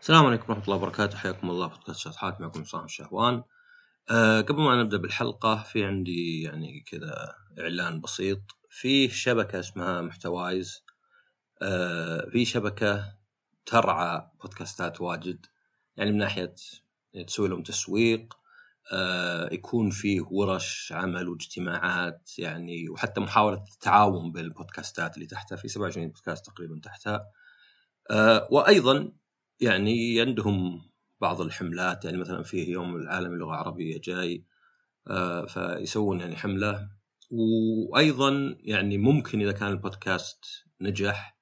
السلام عليكم ورحمة الله وبركاته. حياكم الله في بودكاست شطحات معكم صاحب الشهوان. أه قبل ما نبدأ بالحلقة في عندي يعني كذا إعلان بسيط. في شبكة اسمها محتوايز. أه في شبكة ترعى بودكاستات واجد. يعني من ناحية تسوي لهم تسويق أه يكون فيه ورش عمل واجتماعات يعني وحتى محاولة التعاون بين البودكاستات اللي تحتها. في 27 بودكاست تقريبا تحتها. أه وأيضا يعني عندهم بعض الحملات يعني مثلا فيه يوم العالمي للغة العربية جاي آه، فيسوون يعني حملة. وأيضا يعني ممكن إذا كان البودكاست نجح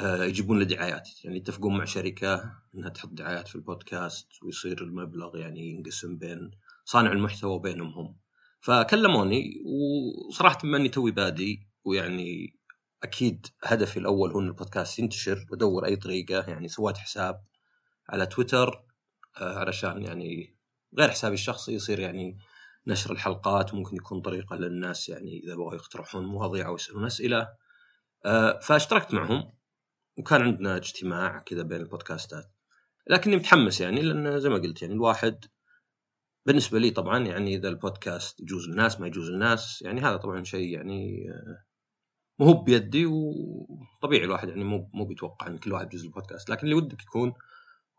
آه، يجيبون له دعايات. يعني يتفقون مع شركة إنها تحط دعايات في البودكاست ويصير المبلغ يعني ينقسم بين صانع المحتوى وبينهم هم. فكلموني وصراحة بما اني توي بادي ويعني أكيد هدفي الأول هو إن البودكاست ينتشر وأدور أي طريقة يعني سويت حساب على تويتر آه، علشان يعني غير حسابي الشخصي يصير يعني نشر الحلقات ممكن يكون طريقة للناس يعني إذا بغوا يقترحون مواضيع أو يسألون أسئلة. آه، فاشتركت معهم وكان عندنا اجتماع كذا بين البودكاستات. لكني متحمس يعني لأن زي ما قلت يعني الواحد بالنسبة لي طبعا يعني إذا البودكاست يجوز الناس ما يجوز الناس يعني هذا طبعا شيء يعني مو هو بيدي وطبيعي الواحد يعني مو مو بيتوقع إن كل واحد يجوز البودكاست. لكن اللي ودك يكون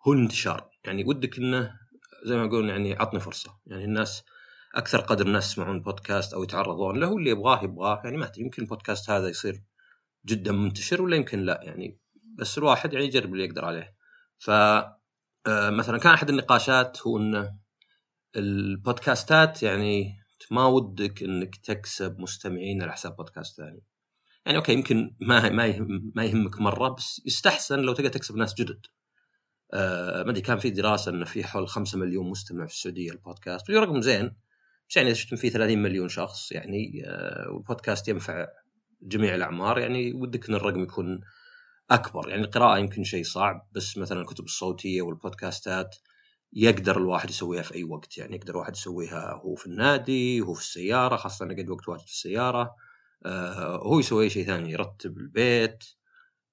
هو الانتشار. يعني ودك إنه زي ما يقولون يعني عطني فرصة. يعني الناس أكثر قدر الناس يسمعون بودكاست أو يتعرضون له اللي يبغاه يبغاه. يعني ما يمكن البودكاست هذا يصير جدا منتشر ولا يمكن لا. يعني بس الواحد يعني يجرب اللي يقدر عليه. ف آه، مثلا كان أحد النقاشات هو إنه البودكاستات يعني ما ودك إنك تكسب مستمعين على حساب بودكاست ثاني. يعني okay يمكن ما ما يهم ما يهمك مرة بس يستحسن لو تقدر تكسب ناس جدد. آه ما أدري كان في دراسة انه في حول 5 مليون مستمع في السعودية البودكاست وهي رقم زين. بس يعني إذا شفتم فيه 30 مليون شخص يعني آه والبودكاست ينفع جميع الأعمار يعني ودك إن الرقم يكون أكبر. يعني القراءة يمكن شيء صعب بس مثلا الكتب الصوتية والبودكاستات يقدر الواحد يسويها في أي وقت. يعني يقدر الواحد يسويها هو في النادي هو في السيارة خاصة أنا قد وقت واجد في السيارة. هو يسوي شيء ثاني يرتب البيت.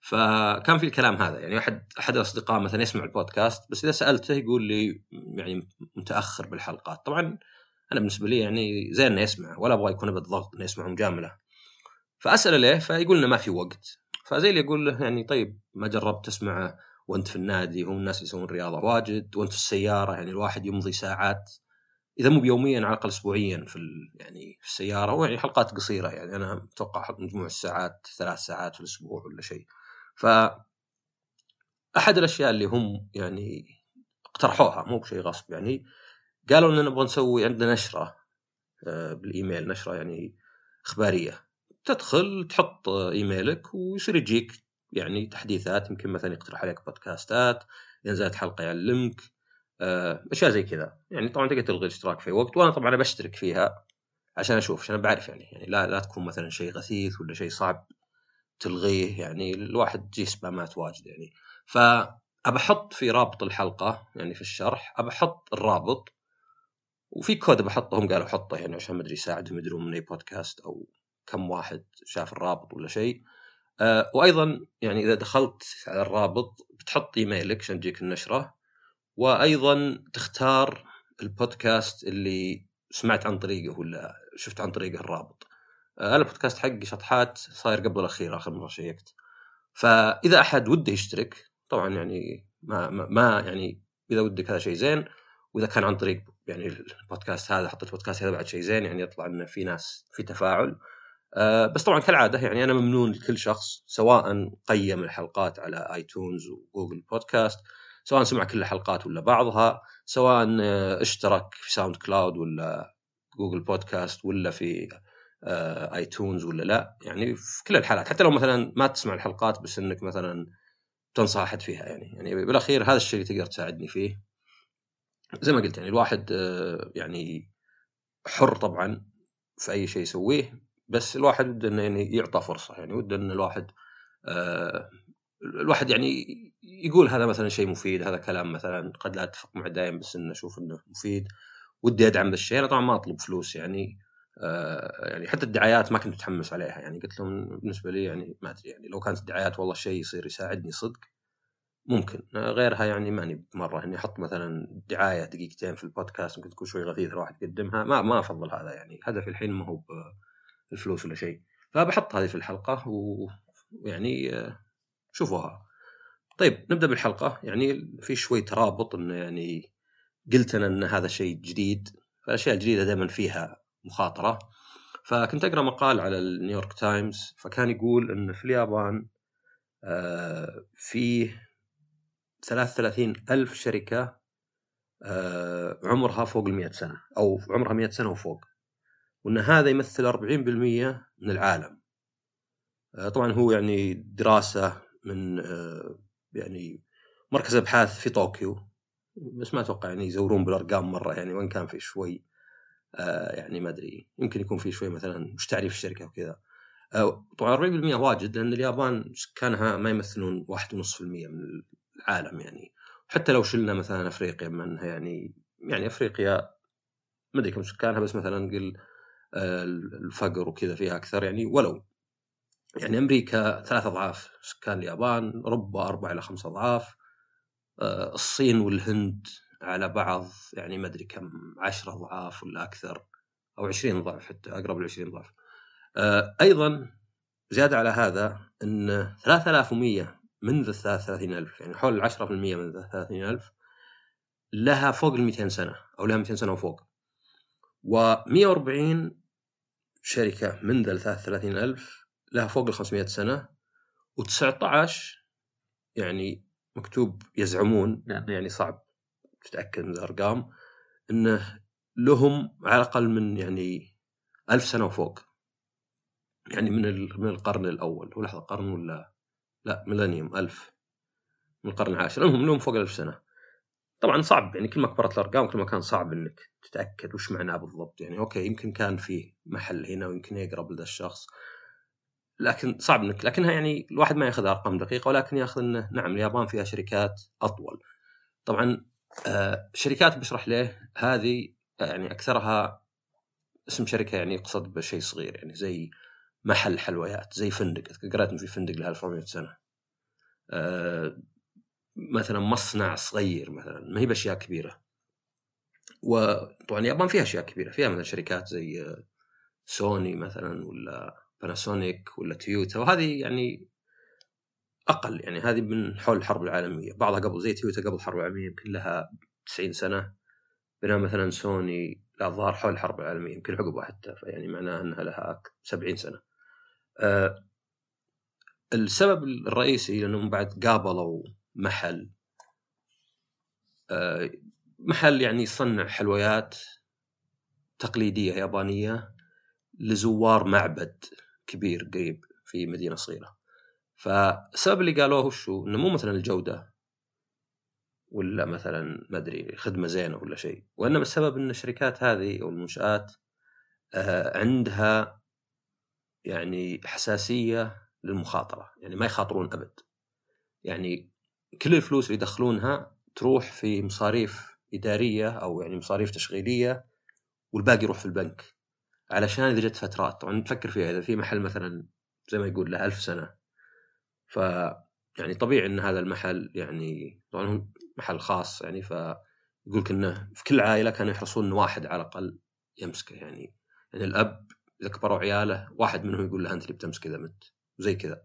فكان في الكلام هذا يعني أحد أحد الاصدقاء مثلا يسمع البودكاست بس إذا سألته يقول لي يعني متأخر بالحلقات. طبعا أنا بالنسبة لي يعني زين إنه يسمع ولا أبغى يكون بالضغط إنه يسمع مجامله فاساله ليه فيقول انه ما في وقت. فزي اللي يقول له يعني طيب ما جربت تسمعه وأنت في النادي؟ هم الناس يسوون رياضة واجد وأنت في السيارة يعني الواحد يمضي ساعات. إذا مو بيوميا على الأقل اسبوعيا في يعني في السيارة ويعني حلقات قصيرة يعني. أنا أتوقع مجموع الساعات ثلاث ساعات في الأسبوع ولا شيء. ف أحد الأشياء اللي هم يعني اقترحوها مو بشيء غصب يعني قالوا اننا نبغى نسوي عندنا نشرة آه، بالإيميل نشرة يعني إخبارية. تدخل تحط إيميلك ويصير يجيك يعني تحديثات يمكن مثلا يقترح عليك بودكاستات إذا حلقة يعلمك. أشياء زي كذا. يعني طبعا تقدر تلغي الاشتراك في وقت وأنا طبعا بشترك فيها عشان أشوف عشان بعرف يعني يعني لا لا تكون مثلا شيء غثيث ولا شيء صعب تلغيه يعني الواحد تجي سبامات واجد يعني. ف أحط في رابط الحلقة يعني في الشرح أحط الرابط وفي كود بحطه هم قالوا حطه يعني عشان ما أدري يساعدهم يدرون من أي بودكاست أو كم واحد شاف الرابط ولا شيء. أه وأيضا يعني إذا دخلت على الرابط بتحط إيميلك عشان تجيك النشرة. وأيضا تختار البودكاست اللي سمعت عن طريقه ولا شفت عن طريقه الرابط. أنا البودكاست حقي شطحات صاير قبل الأخير آخر مرة شيكت. فإذا أحد وده يشترك طبعا يعني ما ما, ما يعني إذا ودك هذا شيء زين وإذا كان عن طريق يعني البودكاست هذا حطيت البودكاست هذا بعد شيء زين يعني يطلع انه في ناس في تفاعل. أه بس طبعا كالعادة يعني أنا ممنون لكل شخص سواء قيم الحلقات على آيتونز وجوجل بودكاست سواء سمع كل الحلقات ولا بعضها سواء آه، اشترك في ساوند كلاود ولا جوجل بودكاست ولا في آه، ولا لا. يعني في كل الحالات. حتى لو مثلا ما تسمع الحلقات بس إنك مثلا تنصح احد فيها يعني. يعني بالأخير هذا الشيء اللي تقدر تساعدني فيه. زي ما قلت يعني الواحد آه، يعني حر طبعا في أي شيء يسويه بس الواحد وده إنه يعني يعطى فرصة. يعني وده إن الواحد الواحد يعني يقول هذا مثلا شيء مفيد هذا كلام مثلا قد لا أتفق معه دائما بس إنه أشوف إنه مفيد. ودي أدعم بالشيء أنا طبعا ما أطلب فلوس يعني آه يعني حتى الدعايات ما كنت متحمس عليها. يعني قلت لهم بالنسبة لي يعني ما أدري يعني لو كانت الدعايات والله شيء يصير يساعدني صدق ممكن. غيرها يعني ماني مرة. إني أحط مثلا دعاية دقيقتين في البودكاست ممكن تكون شوي غثيثة الواحد يقدمها ما ما أفضل هذا يعني. هدفي الحين ما هو بالفلوس ولا شيء. فبحط هذه في الحلقة ويعني شوفوها. طيب نبدأ بالحلقة. يعني في شوي ترابط انه يعني قلت أنا إن هذا شيء جديد. فالأشياء الجديدة دائما فيها مخاطرة. فكنت أقرأ مقال على النيويورك تايمز. فكان يقول إن في اليابان آه، فيه 33 ألف شركة آه، عمرها فوق ال 100 سنة أو عمرها 100 سنة وفوق. وأن هذا يمثل 40% من العالم. آه، طبعا هو يعني دراسة من يعني مركز أبحاث في طوكيو. بس ما أتوقع يعني يزورون بالأرقام مرة يعني وإن كان في شوي يعني ما أدري يمكن يكون في شوي مثلا وش تعريف الشركة وكذا. طبعا 40% واجد لأن اليابان سكانها ما يمثلون 1.5% من العالم يعني. حتى لو شلنا مثلا أفريقيا منها يعني يعني أفريقيا ما أدري كم سكانها بس مثلا قل آه، الفقر وكذا فيها أكثر يعني ولو يعني أمريكا ثلاث أضعاف سكان اليابان أوروبا أربع إلى خمس أضعاف آه، الصين والهند على بعض يعني ما أدري كم 10 أضعاف ولا أكثر أو 20 ضعف حتى أقرب ل 20 ضعف أيضا زياده على هذا إن 3100 من ذا 33000 يعني حول 10% من ذا 30000 لها فوق ال 200 سنة أو لها 200 سنة وفوق. و140 شركة من ذا 33000 لها فوق ال 500 سنة و19 يعني مكتوب يزعمون نعم. يعني صعب تتأكد من الأرقام إنه لهم على الأقل من يعني ألف سنة وفوق. يعني من من القرن الأول. هو لحظة قرن ولا؟ لا ميلينيوم ألف. من القرن العاشر. المهم لهم فوق الألف سنة. طبعا صعب يعني كل ما كبرت الأرقام كل ما كان صعب إنك تتأكد وش معناه بالضبط. يعني أوكي يمكن كان في محل هنا ويمكن يقرب لذا الشخص. لكن صعب انك لكنها يعني الواحد ما ياخذ أرقام دقيقة ولكن ياخذ إنه نعم اليابان فيها شركات أطول. طبعا آه شركات بشرح ليه هذه يعني أكثرها اسم شركة يعني يقصد بشيء صغير يعني زي محل حلويات زي فندق. قرأت في فندق له 1400 سنة. آه مثلا مصنع صغير مثلا ما هي بأشياء كبيرة. وطبعا اليابان فيها أشياء كبيرة فيها مثلا شركات زي سوني مثلا ولا باناسونيك ولا تويوتا وهذه يعني أقل يعني هذه من حول الحرب العالمية. بعضها قبل زي تويوتا قبل الحرب العالمية يمكن لها 90 سنة. بينما مثلا سوني لا ظهر حول الحرب العالمية يمكن عقبها حتى فيعني معناه إنها لها 70 سنة. آه، السبب الرئيسي لأنهم بعد قابلوا محل آه، محل يعني يصنع حلويات تقليدية يابانية لزوار معبد. كبير قريب في مدينة صغيرة. فالسبب اللي قالوه وشو؟ إنه مو مثلا الجودة ولا مثلا ما أدري خدمة زينة ولا شيء. وإنما السبب إن الشركات هذه أو المنشآت آه، عندها يعني حساسية للمخاطرة. يعني ما يخاطرون أبد. يعني كل الفلوس اللي يدخلونها تروح في مصاريف إدارية أو يعني مصاريف تشغيلية والباقي يروح في البنك. علشان إذا جت فترات طبعا تفكر فيها إذا في محل مثلا زي ما يقول له ألف سنة ف يعني طبيعي إن هذا المحل يعني طبعا هو محل خاص يعني ف يقول لك إنه في كل عائلة كانوا يحرصون ان واحد على الأقل يمسكه يعني. يعني الأب إذا كبروا عياله واحد منهم يقول له أنت اللي بتمسك إذا مت وزي كذا.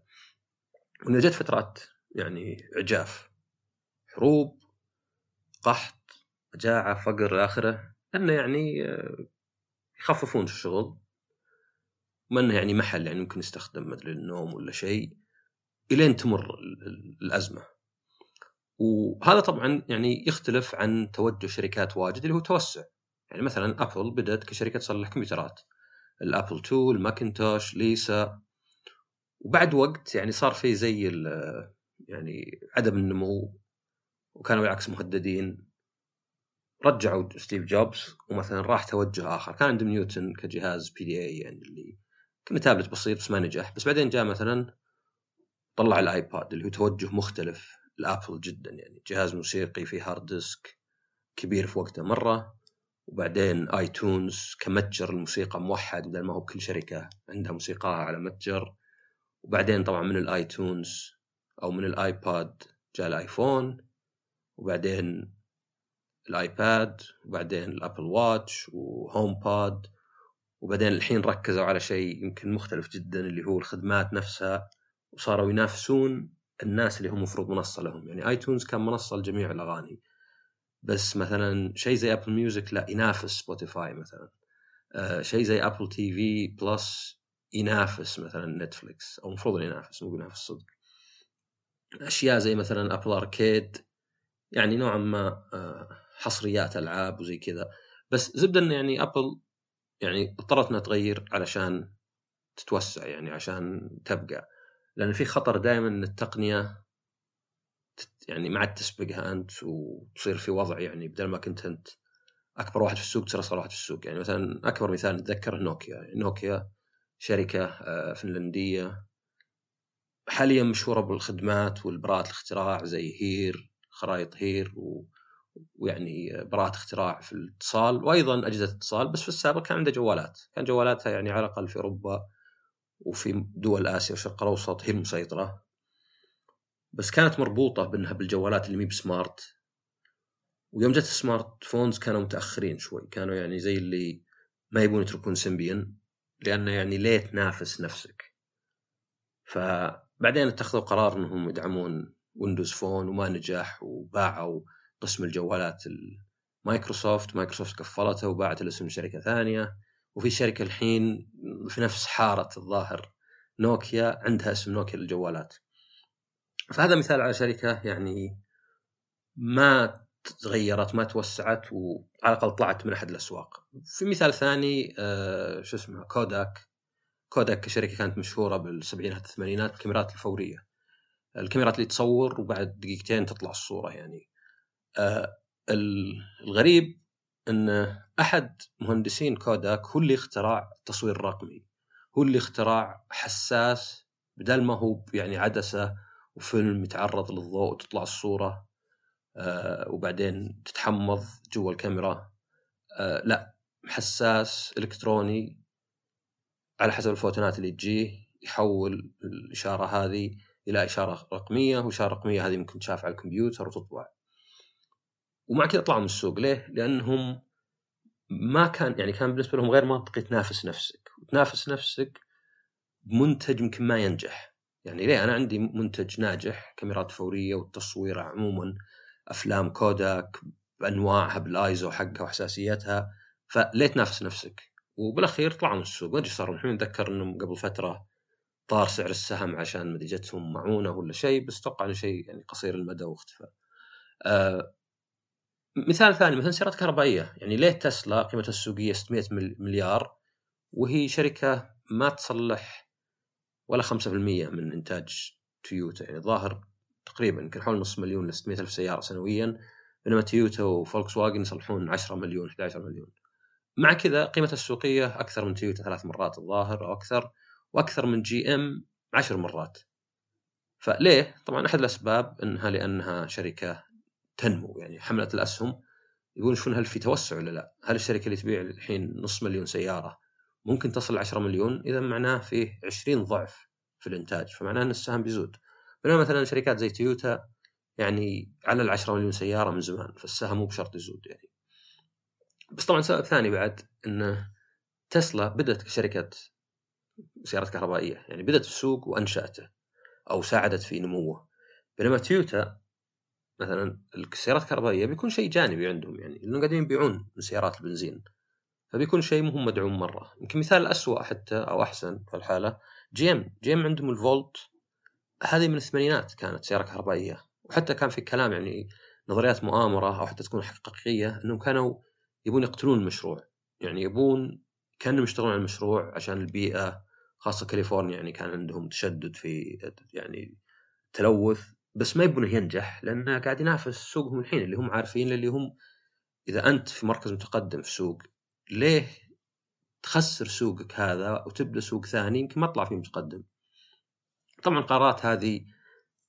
وإذا جت فترات يعني عجاف حروب قحط مجاعة فقر إلى آخره أنه يعني يخففون الشغل. وما أنه يعني محل يعني ممكن يستخدم مثل النوم ولا شيء إلين تمر الأزمة. وهذا طبعا يعني يختلف عن توجه شركات واجد اللي هو توسع. يعني مثلا ابل بدأت كشركة تصلح كمبيوترات. الابل 2 الماكنتوش ليسا وبعد وقت يعني صار في زي يعني عدم النمو. وكانوا بالعكس مهددين. رجعوا ستيف جوبز ومثلا راح توجه آخر. كان عندهم نيوتن كجهاز PDA يعني اللي كان تابلت بسيط بس ما نجح. بس بعدين جاء مثلا طلع الآيبود اللي هو توجه مختلف لأبل جدا يعني. جهاز موسيقي فيه hard disk كبير في وقته مرة وبعدين ايتونز كمتجر الموسيقى موحد بدل ما هو كل شركة عندها موسيقاها على متجر. وبعدين طبعا من الآيتونز أو من الآيبود جاء الآيفون. وبعدين الآيباد وبعدين الأبل واتش وهوم بود وبعدين الحين ركزوا على شيء يمكن مختلف جدا اللي هو الخدمات نفسها. وصاروا ينافسون الناس اللي هم المفروض منصة لهم. يعني آيتونز كان منصة لجميع الأغاني. بس مثلا شيء زي ابل ميوزك لا ينافس سبوتيفاي مثلا. آه شيء زي ابل تي في بلس ينافس مثلا نتفلكس أو المفروض ينافس مو ينافس صدق. أشياء زي مثلا ابل آركيد يعني نوعا ما آه حصريات ألعاب وزي كذا. بس زبده انه يعني أبل يعني اضطرت إنها تغير علشان تتوسع يعني عشان تبقى. لأن في خطر دائما إن التقنية يعني ما عاد تسبقها أنت وتصير في وضع يعني بدل ما كنت أنت أكبر واحد في السوق تصير أصغر واحد في السوق. يعني مثلا أكبر مثال نتذكره نوكيا. نوكيا شركة آه، فنلندية. حاليا مشهورة بالخدمات والبراءة الاختراع زي هير خرائط هير و... ويعني براءة اختراع في الاتصال وأيضا أجهزة اتصال بس في السابق كان عنده جوالات، كان جوالاتها يعني على الأقل في أوروبا وفي دول آسيا والشرق الأوسط هي المسيطره. بس كانت مربوطة بأنها بالجوالات اللي مي ب smart. ويوم جت ال smartphones كانوا متأخرين شوي، كانوا يعني زي اللي ما يبون يتركون سيمبيان لأنه يعني ليه تنافس نفسك. فبعدين اتخذوا قرار إنهم يدعمون ويندوز فون وما نجح وباعوا قسم الجوالات مايكروسوفت مايكروسوفت قفلته وباعت الاسم شركة ثانية. وفي شركة الحين في نفس حارة الظاهر نوكيا عندها اسم نوكيا للجوالات. فهذا مثال على شركة يعني ما تغيرت ما توسعت وعلى الأقل طلعت من أحد الأسواق. في مثال ثاني آه شو اسمه كوداك كوداك كشركة كانت مشهورة بالسبعينات الثمانينات الكاميرات الفورية. الكاميرات اللي تصور وبعد دقيقتين تطلع الصورة يعني. الغريب إن أحد مهندسين كوداك هو اللي اخترع التصوير الرقمي. هو اللي اخترع حساس بدل ما هو يعني عدسة وفيلم يتعرض للضوء وتطلع الصورة آه وبعدين تتحمض جوا الكاميرا. آه لا حساس إلكتروني على حسب الفوتونات اللي تجيه يحول الإشارة هذه إلى إشارة رقمية وإشارة رقمية هذه ممكن تشاف على الكمبيوتر وتطبع. ومع كذا طلعوا من السوق. ليه؟ لأنهم ما كان يعني كان بالنسبة لهم غير منطقي تنافس نفسك. وتنافس نفسك بمنتج يمكن ما ينجح. يعني ليه؟ أنا عندي منتج ناجح كاميرات فورية والتصوير عموما أفلام كوداك بانواعها بالآيزو حقها وحساسيتها فليه تنافس نفسك؟ وبالأخير طلعوا من السوق. ما أدري صار. الحين أتذكر إنهم قبل فترة طار سعر السهم عشان مدري جتهم معونة ولا شيء بس أتوقع إنه شيء يعني قصير المدى واختفى. آه مثال ثاني مثلا سيارات كهربائية يعني ليه تسلا قيمتها السوقية 600 مليار وهي شركة ما تصلح ولا 5% من إنتاج تويوتا يعني ظاهر تقريبا يمكن حول نص مليون ل 600 ألف سيارة سنويا بينما تويوتا وفولكس واجن يصلحون 10 مليون 11 مليون مع كذا قيمتها السوقية أكثر من تويوتا ثلاث مرات الظاهر أو أكثر وأكثر من جي إم عشر مرات فليه؟ طبعا أحد الأسباب إنها لأنها شركة تنمو يعني حملة الأسهم يقولون يشوفون هل في توسع ولا لا؟ هل الشركة اللي تبيع الحين نص مليون سيارة ممكن تصل 10 مليون؟ إذا معناه فيه 20 ضعف في الإنتاج فمعناه أن السهم بيزود. بينما مثلا شركات زي تويوتا يعني على ال 10 مليون سيارة من زمان فالسهم مو بشرط يزود يعني. بس طبعا سبب ثاني بعد انه تسلا بدأت كشركة سيارات كهربائية يعني بدأت في السوق وأنشأته أو ساعدت في نموه بينما تويوتا مثلا السيارات الكهربائية بيكون شيء جانبي عندهم يعني لأنهم قاعدين يبيعون من سيارات البنزين فبيكون شيء مو مدعوم مرة. يمكن مثال أسوأ حتى أو أحسن في الحالة GM. GM عندهم الفولت هذه من الثمانينات كانت سيارة كهربائية وحتى كان في كلام يعني نظريات مؤامرة أو حتى تكون حقيقية إنهم كانوا يبون يقتلون المشروع. يعني يبون كأنهم يشتغلون على المشروع عشان البيئة خاصة كاليفورنيا يعني كان عندهم تشدد في يعني تلوث. بس ما يبونه ينجح لأنه قاعد ينافس سوقهم الحين اللي هم عارفين اللي هم إذا أنت في مركز متقدم في سوق ليه تخسر سوقك هذا وتبدأ سوق ثاني يمكن ما تطلع فيه متقدم. طبعا القرارات هذه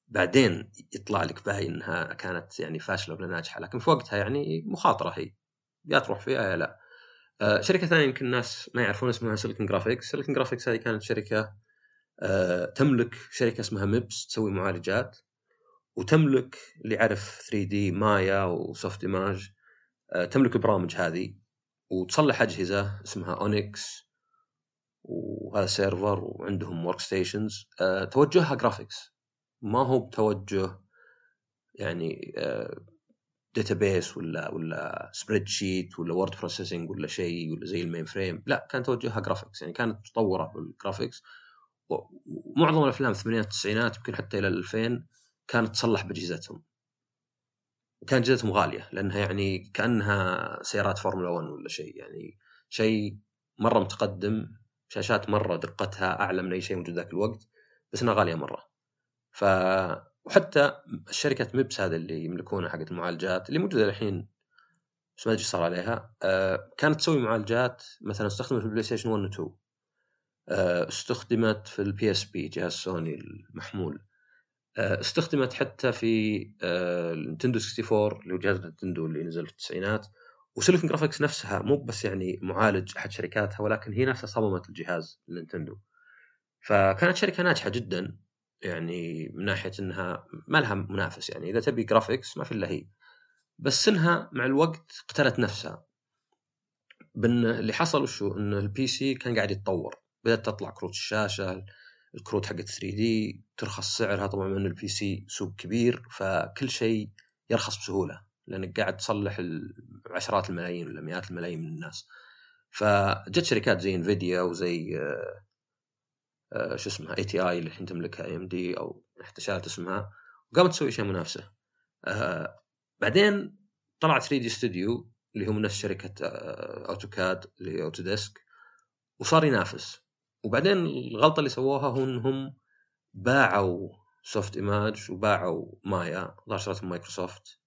بعدين يطلع لك باين إنها كانت يعني فاشلة ولا ناجحة لكن في وقتها يعني مخاطرة هي يا تروح فيها يا لا. آه شركة ثانية يمكن الناس ما يعرفون اسمها Silicon Graphics، Silicon Graphics هذه كانت شركة آه تملك شركة اسمها MIPS تسوي معالجات وتملك اللي يعرف 3D Maya و Softimage تملك البرامج هذه وتصلح أجهزة اسمها Onyx وهذا server وعندهم workstations توجهها graphics ما هو بتوجه يعني database ولا ولا spreadsheet ولا word processing ولا شيء ولا زي ال mainframe لا كان توجهها graphics يعني كانت متطوره بال graphics ومعظم الأفلام الثمانينات والتسعينات يمكن حتى إلى 2000 كانت تصلح بأجهزتهم. وكانت أجهزتهم غالية لأنها يعني كأنها سيارات فورمولا 1 ولا شيء. يعني شيء مرة متقدم شاشات مرة دقتها أعلى من أي شيء موجود ذاك الوقت بس إنها غالية مرة. ف وحتى الشركة MIPS هذا اللي يملكونها حقت المعالجات اللي موجودة الحين بس ما أدري صار عليها. آه كانت تسوي معالجات مثلا استخدمت في ال PlayStation 1 و 2 آه استخدمت في ال PSP جهاز سوني المحمول. استخدمت حتى في ال Nintendo 64 اللي هو جهاز Nintendo اللي نزل في التسعينات. و Silicon Graphics نفسها مو بس يعني معالج أحد شركاتها ولكن هي نفسها صممت الجهاز ال Nintendo فكانت شركة ناجحة جدا يعني من ناحية إنها ما لها منافس يعني. إذا تبي graphics ما في إلا هي. بس إنها مع الوقت قتلت نفسها. بان اللي حصل وشو؟ إن ال PC كان قاعد يتطور. بدأت تطلع كروت الشاشة الكروت حقت 3D ترخص سعرها طبعا من ال PC سوق كبير فكل شيء يرخص بسهولة لأنك قاعد تصلح عشرات الملايين ولا مئات الملايين من الناس. فجت شركات زي Nvidia وزي آه، آه، شو اسمها ATI اللي الحين تملكها AMD أو حتى شالت اسمها وقامت تسوي أشياء منافسة. آه، بعدين طلع 3 دي ستوديو اللي هو من نفس شركة AutoCAD اللي هي Autodesk وصار ينافس. وبعدين الغلطة اللي سووها هو انهم باعوا Softimage وباعوا مايا ظهر شرتهم مايكروسوفت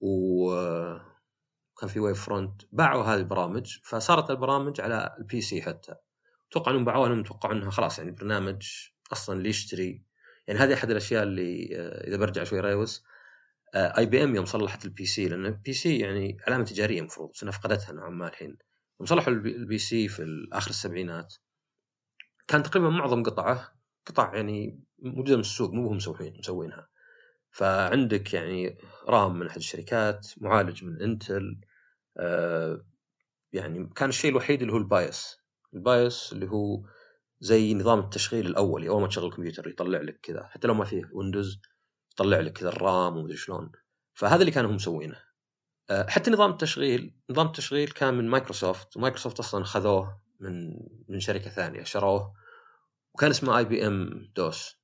وكان في Wavefront باعوا هذه البرامج فصارت البرامج على ال PC حتى. أتوقع إنهم باعوها لأنهم توقعوا إنها خلاص يعني برنامج أصلا اللي يشتري. يعني هذه أحد الأشياء اللي آه، إذا برجع شوي reverse IBM يوم صلحت ال PC لأن ال PC يعني علامة تجارية المفروض بس انها فقدتها نوعا ما الحين. يوم صلحوا ال PC في آخر السبعينات كان تقريبا معظم قطعه قطع يعني موجودة من السوق مو هم مسوين مسوينها. فعندك يعني RAM من أحد الشركات معالج من إنتل آه يعني كان الشيء الوحيد اللي هو ال BIOS. ال BIOS اللي هو زي نظام التشغيل الاولي أول ما تشغل الكمبيوتر يطلع لك كذا. حتى لو ما فيه Windows يطلع لك كذا ال RAM ومدري شلون. فهذا اللي كانوا هم مسوينه. آه حتى نظام التشغيل نظام التشغيل كان من مايكروسوفت ومايكروسوفت أصلا خذوه من من شركة ثانية شروه وكان اسمه IBM DOS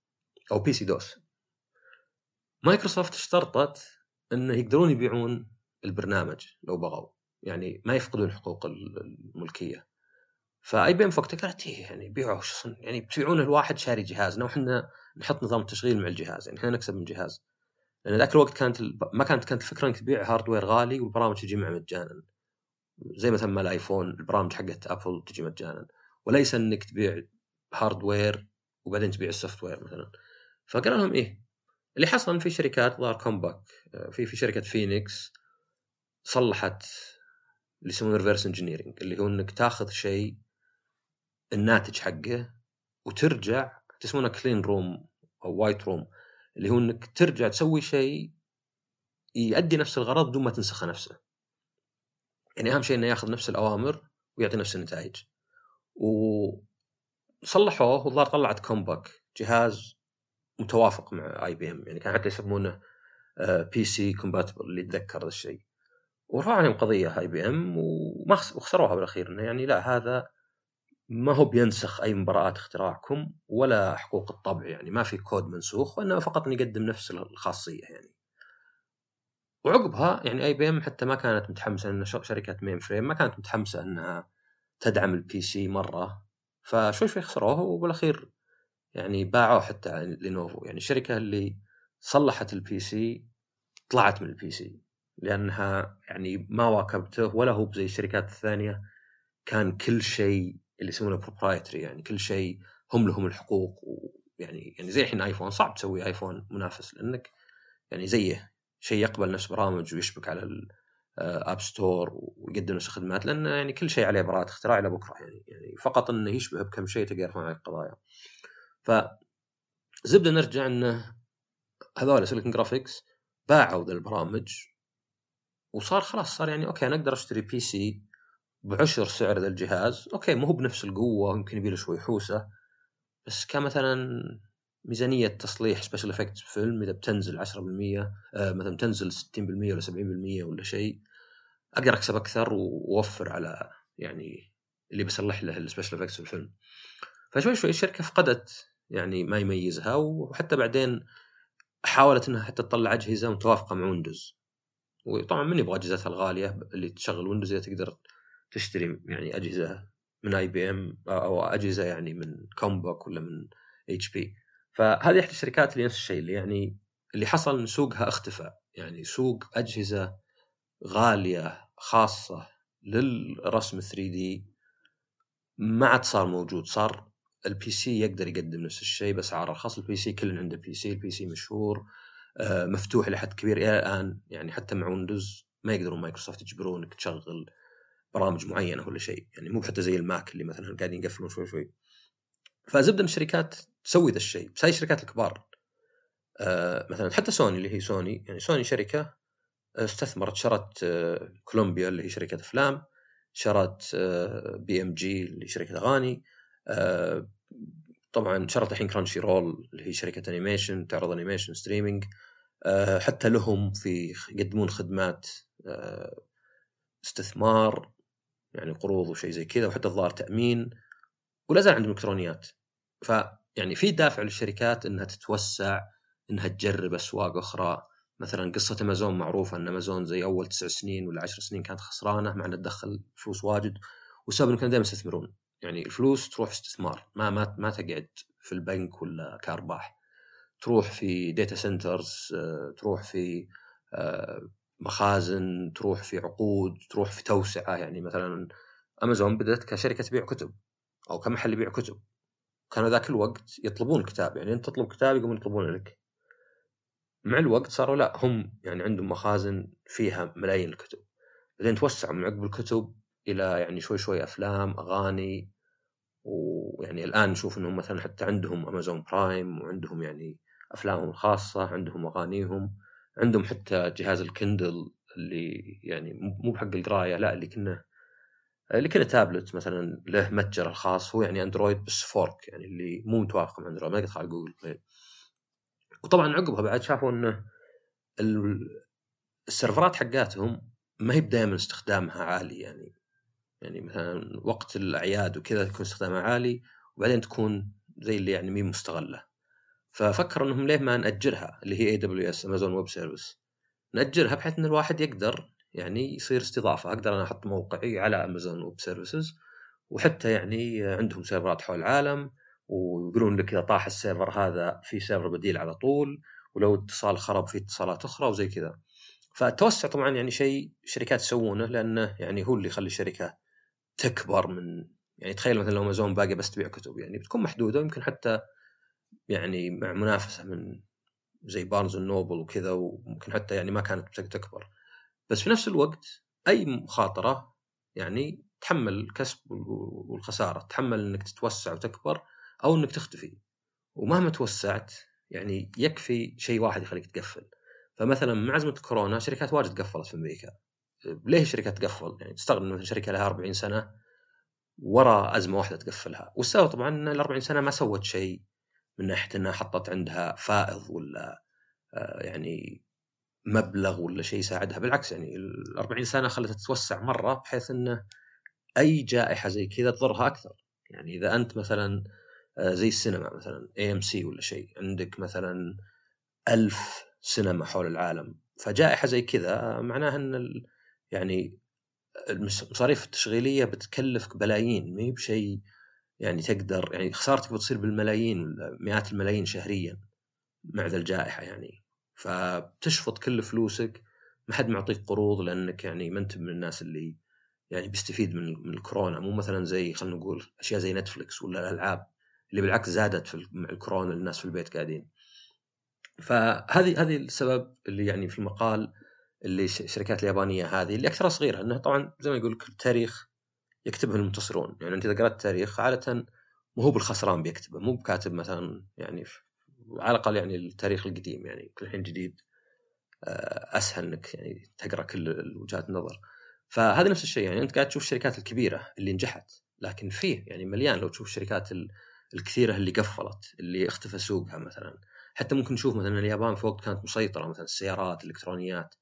أو PC DOS. مايكروسوفت اشترطت انه يقدرون يبيعون البرنامج لو بغوا. يعني ما يفقدون حقوق الملكية. ف IBM وقتها قالت إيه يعني بيعوا يعني بتبيعون الواحد شاري جهازنا وحنا نحط نظام تشغيل مع الجهاز يعني إحنا نكسب من الجهاز لأن ذاك الوقت كانت ما كانت كانت الفكرة إنك تبيع hardware غالي والبرامج تجي معه مجانا. زي مثلا الآيفون البرامج حقت أبل تجي مجانا. وليس إنك تبيع hardware وبعدين تبيع ال software مثلا. فقال لهم إيه اللي حصل في شركات الظاهر Compaq آه، في في شركة فينيكس صلحت اللي يسمونه reverse engineering اللي هو إنك تاخذ شيء الناتج حقه وترجع تسمونه clean room أو white room اللي هو إنك ترجع تسوي شيء يؤدي نفس الغرض بدون ما تنسخ نفسه. يعني أهم شيء إنه ياخذ نفس الأوامر ويعطي نفس النتائج. وصلحوه والظاهر طلعت Compaq جهاز متوافق مع IBM يعني كان حتى يسمونه PC compatible اللي يتذكر الشيء ورفعوا عليهم قضيه IBM وخسروها بالأخير إنه يعني لا هذا ما هو بينسخ أي براءة اختراعكم ولا حقوق الطبع يعني ما في كود منسوخ وإنما فقط يقدم نفس الخاصية يعني وعقبها يعني IBM حتى ما كانت متحمسة ان شركة mainframe ما كانت متحمسة أنها تدعم ال PC مرة. فشوي شوي خسروها وبالأخير يعني باعوه حتى Lenovo يعني الشركة اللي صلحت ال PC طلعت من ال PC لأنها يعني ما واكبته ولا هو زي الشركات الثانية. كان كل شيء اللي يسمونه proprietary يعني كل شيء هم لهم الحقوق. ويعني يعني زي الحين ايفون صعب تسوي ايفون منافس لأنك يعني زيه شيء يقبل نفس برامج ويشبك على ال App Store ويقدم نفس الخدمات لأن يعني كل شيء عليه براءة اختراع إلى بكرة يعني يعني فقط إنه يشبه بكم شيء تقدر يرفع عليك قضايا. ف زبدة نرجع إنه هذول سيليكون جرافيكس باعوا ذا البرامج وصار خلاص صار يعني أوكي أنا أقدر أشتري PC بعشر سعر ذا الجهاز أوكي مو بنفس القوة يمكن يبي له شوي حوسة بس كمثلا ميزانية تصليح special effect فيلم إذا بتنزل 10% آه مثلا تنزل 60% ولا 70% ولا شيء أقدر أكسب أكثر وأوفر على يعني اللي بصلح له ال special effects في الفيلم. فشوي شوي الشركة فقدت يعني ما يميزها وحتى بعدين حاولت إنها حتى تطلع أجهزة متوافقة مع ويندوز وطبعا من يبغى أجهزتها الغالية اللي تشغل ويندوز إذا تقدر تشتري يعني أجهزة من اي بي ام أو أجهزة يعني من كومباك ولا من اتش بي فهذه إحدى الشركات اللي نفس الشيء اللي يعني اللي حصل إن سوقها اختفى. يعني سوق أجهزة غالية خاصة للرسم 3D ما عاد صار موجود. صار ال PC يقدر يقدم نفس الشيء باسعار ارخص ال PC كل عنده PC ال PC مشهور آه، مفتوح لحد كبير. إلى الآن يعني حتى مع ويندوز ما يقدرون مايكروسوفت يجبرونك تشغل برامج معينة ولا شيء. يعني مو حتى زي الماك اللي مثلا قاعدين يقفلون شوي شوي. فزبدة ان الشركات تسوي ذا الشيء بس هاي الشركات الكبار. آه مثلا حتى سوني اللي هي سوني يعني سوني شركة استثمرت شرت آه كولومبيا اللي هي شركة أفلام شرت آه بي إم جي اللي هي شركة أغاني آه طبعا شرت الحين كرانشي رول اللي هي شركة animation تعرض animation streaming آه حتى لهم في يقدمون خدمات آه استثمار يعني قروض وشيء زي كذا وحتى الظاهر تأمين. ولا زال عندهم إلكترونيات. فيعني في دافع للشركات إنها تتوسع إنها تجرب أسواق أخرى. مثلا قصة أمازون معروفة إن أمازون زي أول تسع سنين ولا عشر سنين كانت خسرانة مع إنها تدخل فلوس واجد والسبب انهم كانوا دائما يستثمرون. يعني الفلوس تروح استثمار ما ما ما تقعد في البنك ولا كأرباح. تروح في data centers تروح في آه، مخازن تروح في عقود تروح في توسعة. يعني مثلا أمازون بدأت كشركة تبيع كتب. أو كمحل يبيع كتب. كانوا ذاك الوقت يطلبون كتاب يعني أنت تطلب كتاب يقومون يطلبون لك. مع الوقت صاروا لا هم يعني عندهم مخازن فيها ملايين الكتب. بعدين توسعوا من عقب الكتب إلى يعني شوي شوي أفلام أغاني ويعني الآن نشوف إنهم مثلا حتى عندهم امازون برايم وعندهم يعني أفلامهم الخاصة عندهم أغانيهم عندهم حتى جهاز الكندل اللي يعني مو بحق القراية لا اللي كنا اللي كنا تابلت مثلا له متجر الخاص هو يعني أندرويد بس fork يعني اللي مو متوافق مع أندرويد ما يدخل على جوجل. بلاي وطبعا عقبها بعد شافوا إنه ال server ات حقاتهم ما هي دائما استخدامها عالي يعني يعني مثلا وقت الأعياد وكذا يكون استخدامها عالي وبعدين تكون زي اللي يعني مي مستغلة. ففكروا إنهم ليه ما نأجرها اللي هي AWS Amazon Web Service نأجرها بحيث إن الواحد يقدر يعني يصير استضافة. أقدر أنا أحط موقعي على Amazon Web Services وحتى يعني عندهم server ات حول العالم ويقولون لك إذا طاح ال server هذا في server بديل على طول ولو اتصال خرب في اتصالات أخرى وزي كذا. فالتوسع طبعا يعني شيء شركات يسوونه لأنه يعني هو اللي يخلي الشركة تكبر من يعني تخيل مثلا لو امازون باقي بس تبيع كتب يعني بتكون محدودة ويمكن حتى يعني مع منافسة من زي بارنز نوبل وكذا وممكن حتى يعني ما كانت تكبر. بس في نفس الوقت أي مخاطرة يعني تحمل الكسب والخسارة تحمل إنك تتوسع وتكبر أو إنك تختفي. ومهما توسعت يعني يكفي شيء واحد يخليك تقفل. فمثلا مع أزمة كورونا شركات واجد قفلت في أمريكا. ليه الشركات تقفل؟ يعني تستغرب ان شركة لها 40 سنة ورا أزمة واحدة تقفلها. والسبب طبعا إن ال 40 سنة ما سوت شيء من ناحية إنها حطت عندها فائض ولا آه، يعني مبلغ ولا شيء يساعدها. بالعكس يعني ال 40 سنة خلتها تتوسع مرة بحيث انه أي جائحة زي كذا تضرها أكثر. يعني إذا أنت مثلا آه، زي السينما مثلا AMC ولا شيء عندك مثلا ألف سينما حول العالم. فجائحة زي كذا معناها إن يعني المصاريف التشغيلية بتكلفك بلايين. ما هي بشيء يعني تقدر يعني خسارتك بتصير بالملايين مئات الملايين شهريا مع ذا الجائحة يعني. فبتشفط كل فلوسك ما حد معطيك قروض لأنك يعني ما أنت من الناس اللي يعني بيستفيد من من الكورونا. مو مثلا زي خلينا نقول أشياء زي نتفلكس ولا الألعاب اللي بالعكس زادت في مع الكورونا الناس في البيت قاعدين. فهذه هذه السبب اللي يعني في المقال اللي الشركات اليابانية هذه اللي أكثرها صغيرة. انها طبعا زي ما يقول لك التاريخ يكتبه المنتصرون. يعني أنت إذا قرأت التاريخ عادة مو هو بالخسران بيكتبه مو بكاتب مثلا يعني على الأقل يعني التاريخ القديم يعني كل الحين جديد آه، أسهل إنك يعني تقرأ كل وجهات النظر. فهذا نفس الشيء يعني أنت قاعد تشوف الشركات الكبيرة اللي نجحت لكن فيه يعني مليان لو تشوف الشركات الكثيرة اللي قفلت اللي اختفى سوقها مثلا. حتى ممكن نشوف مثلا اليابان في وقت كانت مسيطرة مثلا السيارات الإلكترونيات.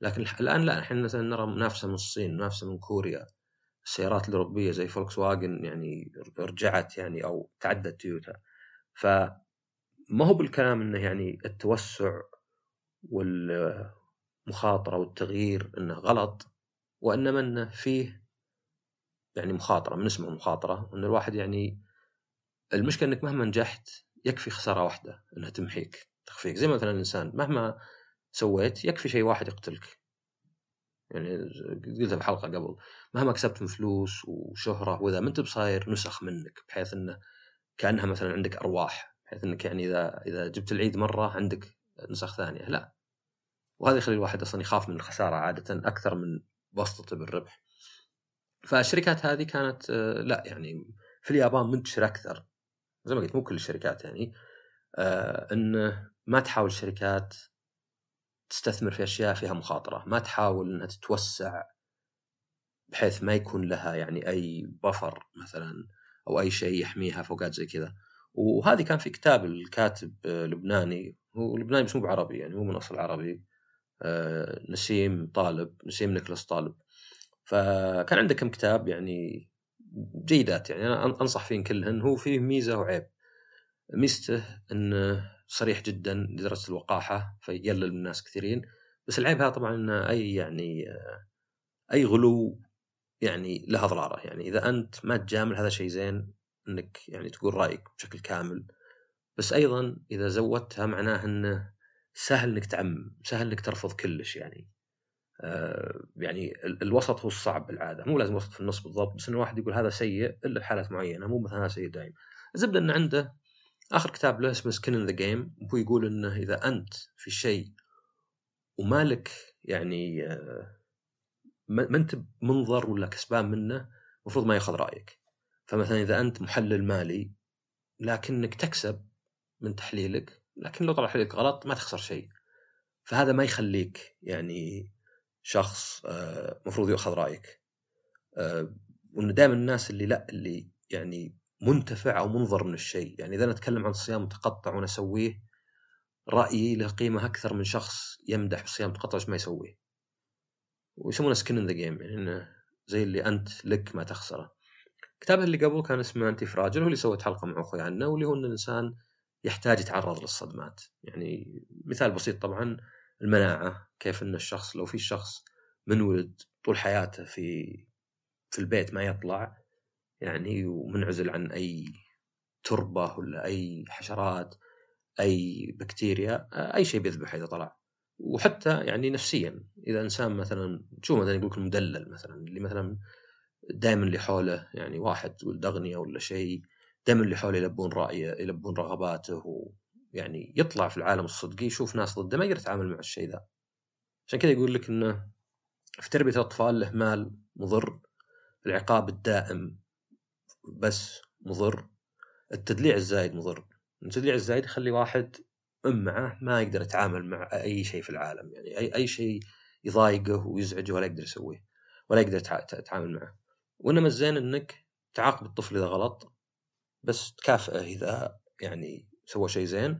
لكن الآن لا إحنا مثلا نرى منافسة من الصين منافسة من كوريا. السيارات الأوروبية زي فولكس واجن يعني رجعت يعني أو تعدت تويوتا. ف ما هو بالكلام إنه يعني التوسع والمخاطرة والتغيير إنه غلط وإنما إنه فيه يعني مخاطرة من اسمه مخاطرة إن الواحد يعني المشكلة إنك مهما نجحت يكفي خسارة واحدة إنها تمحيك تخفيك. زي مثلا الإنسان مهما سويت يكفي شيء واحد يقتلك. يعني قلتها بحلقة قبل مهما كسبت من فلوس وشهرة وإذا ما أنت بصاير نسخ منك بحيث إنه كأنها مثلا عندك أرواح. بحيث إنك يعني إذا إذا جبت العيد مرة عندك نسخ ثانية. لا. وهذا يخلي الواحد أصلا يخاف من الخسارة عادة أكثر من بسطته بالربح. فالشركات هذه كانت آه، لا يعني في اليابان منتشرة أكثر. زي ما قلت مو كل الشركات يعني. آه انه ما تحاول الشركات تستثمر في أشياء فيها مخاطرة، ما تحاول إنها تتوسع بحيث ما يكون لها يعني أي بفر مثلا أو أي شيء يحميها فوقات زي كذا. وهذه كان في كتاب الكاتب لبناني. هو لبناني بس مو بعربي يعني مو من أصل عربي. آه نسيم طالب نسيم نيكلاس طالب. فكان عنده كم كتاب يعني جيدات يعني أنا أنصح فيهن كلهن. هو فيه ميزة وعيب. ميزته إنه صريح جدا لدرجة الوقاحة فيقلل من الناس كثيرين. بس العيب هذا طبعا إنه أي يعني أي غلو يعني له أضراره. يعني إذا أنت ما تجامل هذا شيء زين. إنك يعني تقول رأيك بشكل كامل. بس أيضا إذا زودتها معناه إنه سهل إنك تعمم سهل إنك ترفض كلش يعني. آه، يعني الوسط هو الصعب بالعادة. مو لازم وسط في النص بالضبط بس إن الواحد يقول هذا سيء إلا في حالات معينة مو مثلا هذا سيء دائم الزبدة انه عنده آخر كتاب له اسمه سكن ان ذا جيم وهو يقول إنه إذا أنت في شيء ومالك يعني آه، ما أنت منظر ولا كسبان منه المفروض ما يأخذ رأيك. فمثلا إذا أنت محلل مالي لكنك تكسب من تحليلك لكن لو طلع تحليلك غلط ما تخسر شيء. فهذا ما يخليك يعني شخص آه، ياخذ رأيك. آه، وانه دائما الناس اللي لا اللي يعني منتفع أو منظر من الشيء يعني إذا نتكلم عن صيام متقطع وأنا أسويه رأيي له قيمة أكثر من شخص يمدح بالصيام المتقطع ما يسويه. ويسمونه skin in the game يعني زي اللي أنت لك ما تخسره. كتابه اللي قبل كان اسمه Antifragile هو اللي سويت حلقة مع أخوي عنه واللي هو إن الإنسان يحتاج يتعرض للصدمات. يعني مثال بسيط طبعا المناعة كيف إن الشخص لو في شخص منولد طول حياته في في البيت ما يطلع يعني ومنعزل عن أي تربة ولا أي حشرات أي بكتيريا أي شيء بيذبح إذا طلع. وحتى يعني نفسيا إذا إنسان مثلا تشوف مثلا يقول المدلل مثلا اللي مثلا دائما اللي حوله يعني واحد ولد اغنياء ولا شيء دائما اللي حوله يلبون رأيه يلبون رغباته ويعني يطلع في العالم الصدقي يشوف ناس ضده ما يقدر يتعامل مع الشيء ذا. عشان كذا يقول لك إنه في تربية الأطفال له مال مضر العقاب الدائم بس مضر التدليع الزايد مضر. التدليع الزايد يخلي واحد معه ما يقدر يتعامل مع أي شيء في العالم يعني اي أي شيء يضايقه ويزعجه ولا يقدر يسويه ولا يقدر يتعامل معه. وانما الزين إنك تعاقب الطفل إذا غلط بس تكافئه إذا يعني سوى شيء زين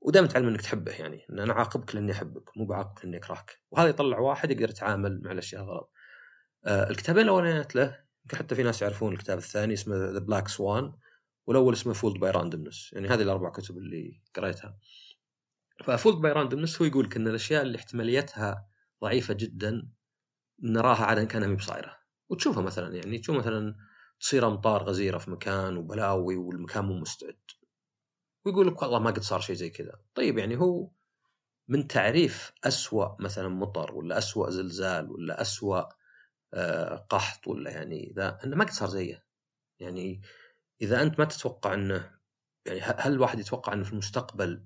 ودائما تعلم إنك تحبه يعني. إن أنا عاقبك لأني أحبك مو بعاقبك لأني أكرهك. وهذا يطلع واحد يقدر يتعامل مع الأشياء الغلط. آه الكتابين الأولانيات له يمكن حتى في ناس يعرفون الكتاب الثاني اسمه The Black Swan والأول اسمه Fooled by Randomness يعني هذه الأربع كتب اللي قريتها. ف Fooled by Randomness هو يقول لك إن الأشياء اللي احتماليتها ضعيفة جدا نراها عاده كأنها مي بصايرة. وتشوفها مثلا يعني تشوف مثلا تصير أمطار غزيرة في مكان وبلاوي والمكان مو مستعد. ويقول لك والله ما قد صار شيء زي كذا. طيب يعني هو من تعريف أسوأ مثلا مطر ولا أسوأ زلزال ولا أسوأ آه، قحط ولا يعني ذا إنه ما قد صار زيه. يعني إذا أنت ما تتوقع إنه يعني هل الواحد يتوقع إنه في المستقبل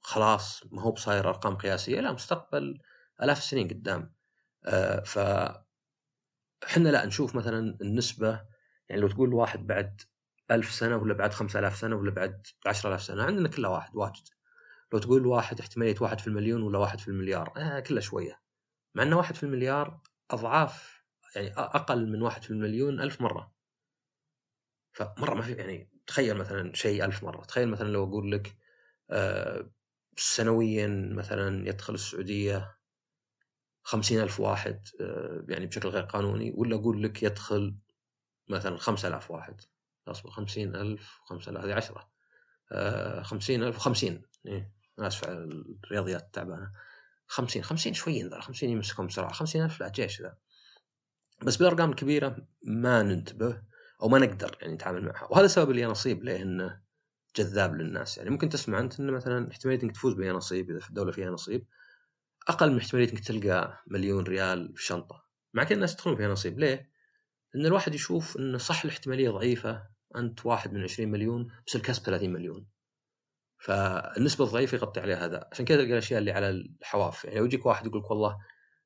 خلاص ما هو بصاير أرقام قياسية؟ لا مستقبل آلاف السنين قدام. آه، ف إحنا لا نشوف مثلا النسبة يعني لو تقول واحد بعد ألف سنة ولا بعد خمسة آلاف سنة ولا بعد عشرة آلاف سنة عندنا كلها واحد واجد. لو تقول واحد احتمالية واحد في المليون ولا واحد في المليار آه كلها شوية. مع إنه واحد في المليار أضعاف يعني أقل من واحد في المليون ألف مرة. فمرة ما في يعني تخيل مثلا شيء ألف مرة. تخيل مثلا لو أقول لك آه سنويا مثلا يدخل السعودية خمسين ألف واحد آه يعني بشكل غير قانوني ولا أقول لك يدخل مثلا خمسة آلاف واحد. أصبر خمسين ألف خمسة آلاف هذه عشرة. آه خمسين ألف وخمسين. إيه آسف على الرياضيات التعبانة. خمسين خمسين شويين ذا خمسين يمسكهم بسرعة. خمسين ألف لا جيش ذا. بس بالأرقام الكبيرة ما ننتبه أو ما نقدر يعني نتعامل معها. وهذا السبب اللي نصيب ليه إنه جذاب للناس. يعني ممكن تسمع أنت إنه مثلا احتمالية إنك تفوز بيا نصيب إذا في الدولة فيها نصيب. أقل من احتمالية إنك تلقى مليون ريال في شنطة. مع كذا الناس يدخلون فيها نصيب. ليه؟ لأن الواحد يشوف إنه صح الاحتمالية ضعيفة أنت واحد من 20 مليون بس الكسب 30 مليون. فالنسبة الضعيفة يغطي عليها هذا. عشان كذا تلقى الأشياء اللي على الحواف. يعني لو يجيك واحد يقول لك والله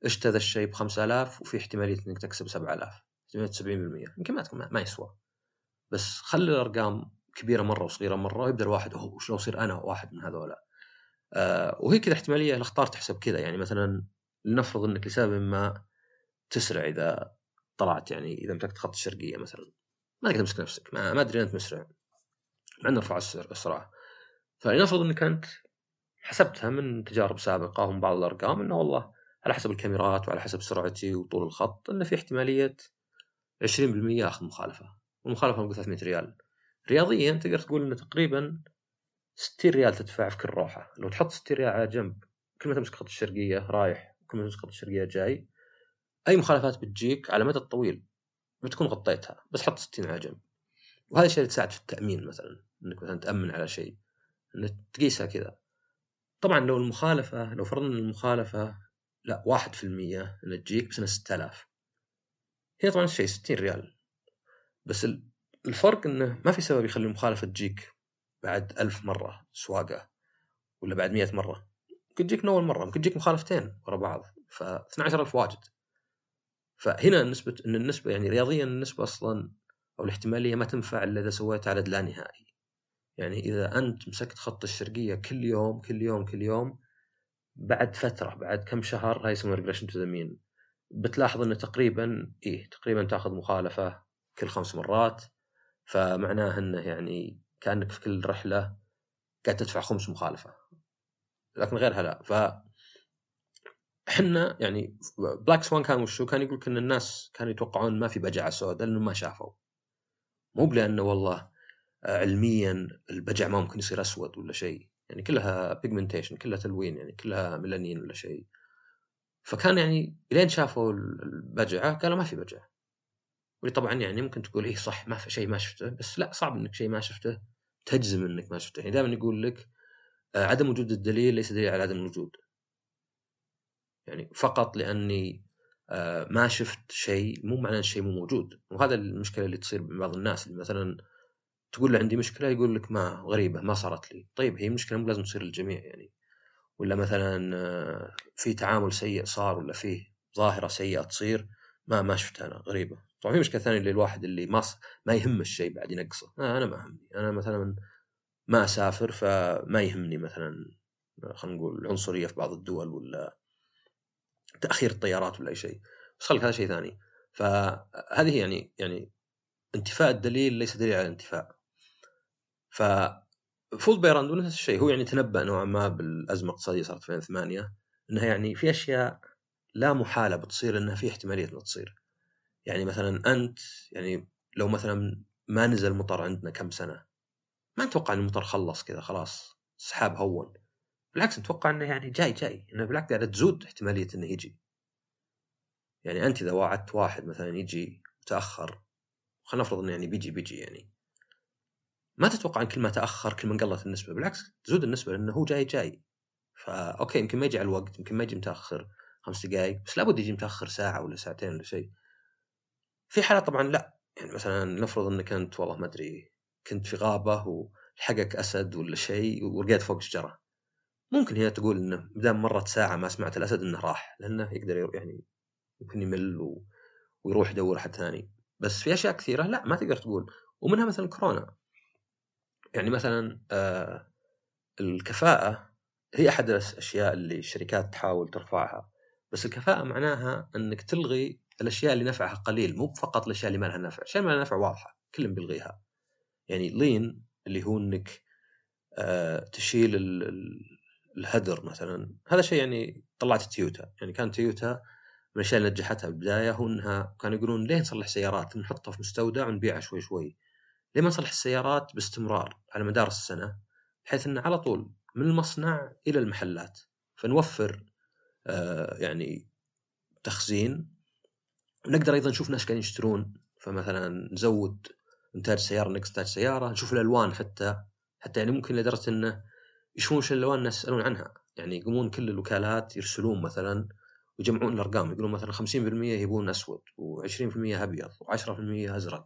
اشترى الشيء ب 5000 وفي احتمالية إنك تكسب 7000 احتمالية 70% يمكن ما تكون ما يسوى. بس خلي الأرقام كبيرة مرة وصغيرة مرة ويبدأ الواحد اوه وش لو اصير أنا واحد من هذولا. وهي كذا احتمالية الاخطار تحسب كذا. يعني مثلا لنفرض إنك لسبب ما تسرع إذا طلعت يعني إذا مسكت خط الشرقية مثلا. ما تقدر تمسك نفسك ما, ما أدري أنت مسرع. مع انه رفع السرعة فلنفرض إنك أنت حسبتها من تجارب سابقة ومن بعض الأرقام إنه والله على حسب الكاميرات وعلى حسب سرعتي وطول الخط انه في احتمالية 20% أخذ مخالفة. والمخالفة نقول 300 ريال. رياضيا تقدر تقول إنه تقريبا 60 ريال تدفع في كل روحه لو تحط 60 ريال على جنب كل ما تمسك خط الشرقية رايح كل ما تمسك خط الشرقية جاي أي مخالفات بتجيك على المدى الطويل بتكون غطيتها بس حط 60 على جنب. وهذا الشيء اللي تساعد في التأمين مثلا إنك مثلا تأمن على شيء إنك تقيسها كذا. طبعا لو المخالفة لو فرضنا المخالفة لا 1% إنها تجيك بس إنها 6000 هنا طبعا الشيء 60 ريال. بس الفرق إنه ما في سبب يخلي المخالفة تجيك بعد ألف مرة سواقة ولا بعد 100 مرة. ممكن تجيك من أول مرة ممكن تجيك مخالفتين ورا بعض ف 12000 واجد. فهنا نسبة إن النسبة يعني رياضيا النسبة أصلا أو الاحتمالية ما تنفع إلا إذا سويت عدد لا نهائي. يعني إذا أنت مسكت خط الشرقية كل يوم كل يوم كل يوم بعد فترة بعد كم شهر هاي يسمونها regression to the mean بتلاحظ إنه تقريبا إيه تقريبا تاخذ مخالفة كل خمس مرات. فمعناه إنه يعني كأنك في كل رحلة قاعد تدفع خمس مخالفة. لكن غيرها لا. ف إحنا يعني black swan كان وشو؟ كان يقول إن الناس كانوا يتوقعون ما في بجعة سوداء لأنه ما شافوا. مو بلأنه والله علميا البجع ما ممكن يصير أسود ولا شيء. يعني كلها pigmentation كلها تلوين يعني كلها ميلانين ولا شيء. فكان يعني لين شافوا البجعة قالوا ما في بجعة. واللي طبعا يعني ممكن تقول إيه صح ما في شيء ما شفته بس لا صعب إنك شيء ما شفته تجزم إنك ما شفته. يعني دائما يقول لك آه، عدم وجود الدليل ليس دليل على عدم الوجود. يعني فقط لأني آه، ما شفت شيء مو معناه الشيء مو موجود. وهذا المشكلة اللي تصير ببعض الناس. اللي مثلا تقول له عندي مشكلة يقول لك ما غريبة ما صارت لي. طيب هي مشكلة مو لازم تصير للجميع يعني. ولا مثلا آه، في تعامل سيء صار ولا فيه ظاهرة سيئة تصير ما ما شفتها أنا غريبة. طبعا في مشكلة ثانية للواحد اللي ما ما يهم الشيء بعد ينقصه. آه أنا ما همني. أنا مثلا ما أسافر فما يهمني مثلا خلينا نقول العنصريه في بعض الدول ولا تأخير الطيارات ولا أي شيء. بس خلك هذا شيء ثاني. فهذه يعني يعني انتفاء الدليل ليس دليل على الانتفاء. ف Fooled by Randomness نفس الشيء هو يعني تنبأ نوعا ما بالأزمة الاقتصادية صارت في 2008 أنها يعني في أشياء لا محالة بتصير أنها في احتمالية أنها تصير. يعني مثلا أنت يعني لو مثلا ما نزل مطر عندنا كم سنة ما نتوقع أن المطر خلص كذا خلاص سحاب هون. بالعكس نتوقع أنه يعني جاي جاي أنه بالعكس قاعدة تزود احتمالية أنه يجي. يعني أنت إذا وعدت واحد مثلا يجي متأخر خلينا نفرض أنه يعني بيجي بيجي يعني. ما تتوقع إن كل ما تأخر كل ما قلت النسبة بالعكس تزود النسبة لأنه هو جاي جاي. فا okay يمكن ما يجي على الوقت يمكن ما يجي متأخر خمس دقائق بس لابد يجي متأخر ساعة ولا ساعتين ولا شيء. في حالات طبعا لا. يعني مثلا نفرض انك انت والله ما أدري كنت في غابة ولحقك أسد ولا شيء ورقيت فوق شجره ممكن هي تقول إنه دام مرت ساعة ما سمعت الأسد إنه راح لأنه يقدر يعني يمكن يمل و... ويروح يدور حد ثاني. بس في أشياء كثيرة لا ما تقدر تقول. ومنها مثلا كورونا. يعني مثلا آه الكفاءة هي أحد الاشياء اللي الشركات تحاول ترفعها. بس الكفاءة معناها إنك تلغي الأشياء اللي نفعها قليل مو فقط الأشياء اللي ما لها نفع، الأشياء اللي ما لها نفع واضحة كلهم بيلغيها. يعني لين اللي هو إنك آه تشيل الهدر مثلا هذا شيء يعني طلعت تويوتا. يعني كان تويوتا من الأشياء اللي نجحتها بالبداية هو إنها كانوا يقولون ليه نصلح سيارات نحطها في مستودع ونبيعها شوي شوي. ليه ما نصلح السيارات باستمرار على مدار السنة؟ بحيث إنه على طول من المصنع إلى المحلات. فنوفر آه يعني تخزين نقدر أيضا نشوف ناس قاعدين يشترون فمثلا نزود إنتاج سيارة نقص إنتاج سيارة نشوف الألوان حتى حتى يعني ممكن لدرجة انه يشوفون وش الألوان الناس يسألون عنها. يعني يقومون كل الوكالات يرسلون مثلا ويجمعون الأرقام يقولون مثلا 50% يبون أسود و20% أبيض و10% أزرق.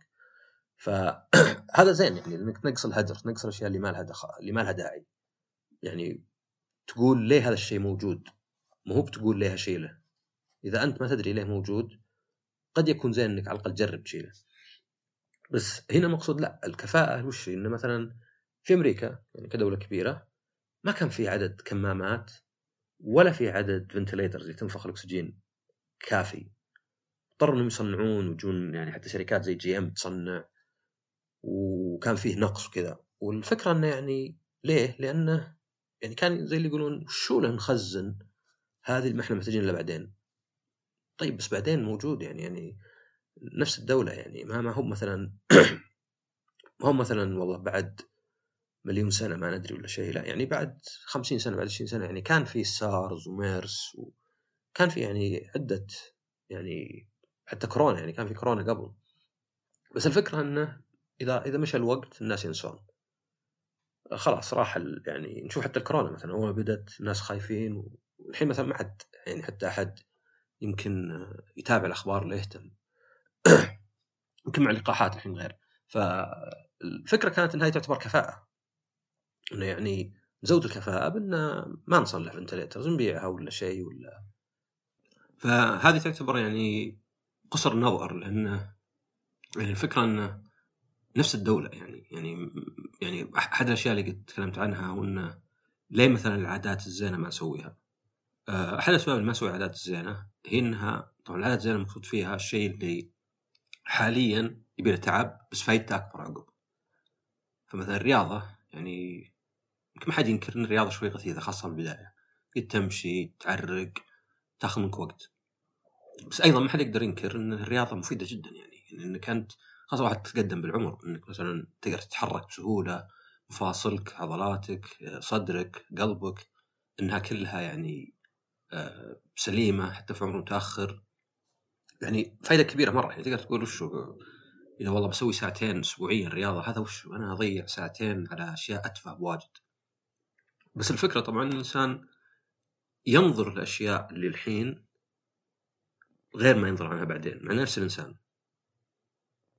فهذا زين يعني إنك تنقص الهدر تنقص الأشياء اللي ما لها دخل اللي ما لها داعي. يعني تقول ليه هذا الشيء موجود؟ مو هو بتقول ليه اشيله إذا أنت ما تدري ليه موجود قد يكون زين إنك على الأقل تجرب تشيله بس. هنا مقصود لا الكفاءة وش إنه مثلا في أمريكا يعني كدولة كبيرة ما كان في عدد كمامات ولا في عدد ventilators اللي تنفخ الأكسجين كافي. اضطروا إنهم يصنعون ويجون يعني حتى شركات زي GM تصنع وكان فيه نقص وكذا. والفكرة إنه يعني ليه؟ لأنه يعني كان زي اللي يقولون شو نخزن هذه اللي ما إحنا محتاجين لها بعدين؟ طيب بس بعدين موجود يعني يعني نفس الدولة يعني ما ما هو مثلا ما هو مثلا والله بعد مليون سنة ما ندري ولا شيء لا يعني بعد خمسين سنة بعد 20 سنة يعني كان في سارز وميرس وكان في يعني عدة يعني حتى كورونا يعني كان في كورونا قبل. بس الفكرة إنه إذا إذا مشى الوقت الناس ينسون. خلاص راح يعني نشوف حتى الكورونا مثلا اول بدأت الناس خايفين والحين مثلا ما حد يعني حتى أحد يمكن يتابع الأخبار ولا يهتم. يمكن مع اللقاحات الحين غير. فالفكرة كانت انها تعتبر كفاءة. إنه يعني نزود الكفاءة بإن ما نصلح فنتليترز نبيعها ولا شيء ولا. فهذه تعتبر يعني قصر نظر لأنه يعني الفكرة انه نفس الدولة يعني يعني يعني أحد الأشياء اللي قد تكلمت عنها هو انه ليه مثلا العادات الزينة ما نسويها؟ آه، أحد الاسباب اللي ما أسوي العادات الزينه هي إنها طبعا العادات الزينه المقصود فيها الشيء اللي حاليا يبي له تعب بس فايدته أكبر عقب. فمثلا الرياضة يعني يمكن ما حد ينكر إن الرياضة شوي في البداية قد تمشي تعرق تاخذ منك وقت بس أيضا ما حد يقدر ينكر إن الرياضة مفيدة جدا يعني, انك انت خاصة واحد تقدم بالعمر إنك مثلا تقدر تتحرك بسهولة مفاصلك عضلاتك صدرك قلبك إنها كلها يعني آه، سليمة حتى في عمر متأخر. يعني فائده كبيرة مرة. يعني تقدر تقول وش اذا والله بسوي ساعتين اسبوعيا رياضة هذا وش أنا أضيع ساعتين على أشياء أتفه بواجد. بس الفكرة طبعا الإنسان ينظر الاشياء اللي الحين غير ما ينظر عنها بعدين مع نفس الإنسان.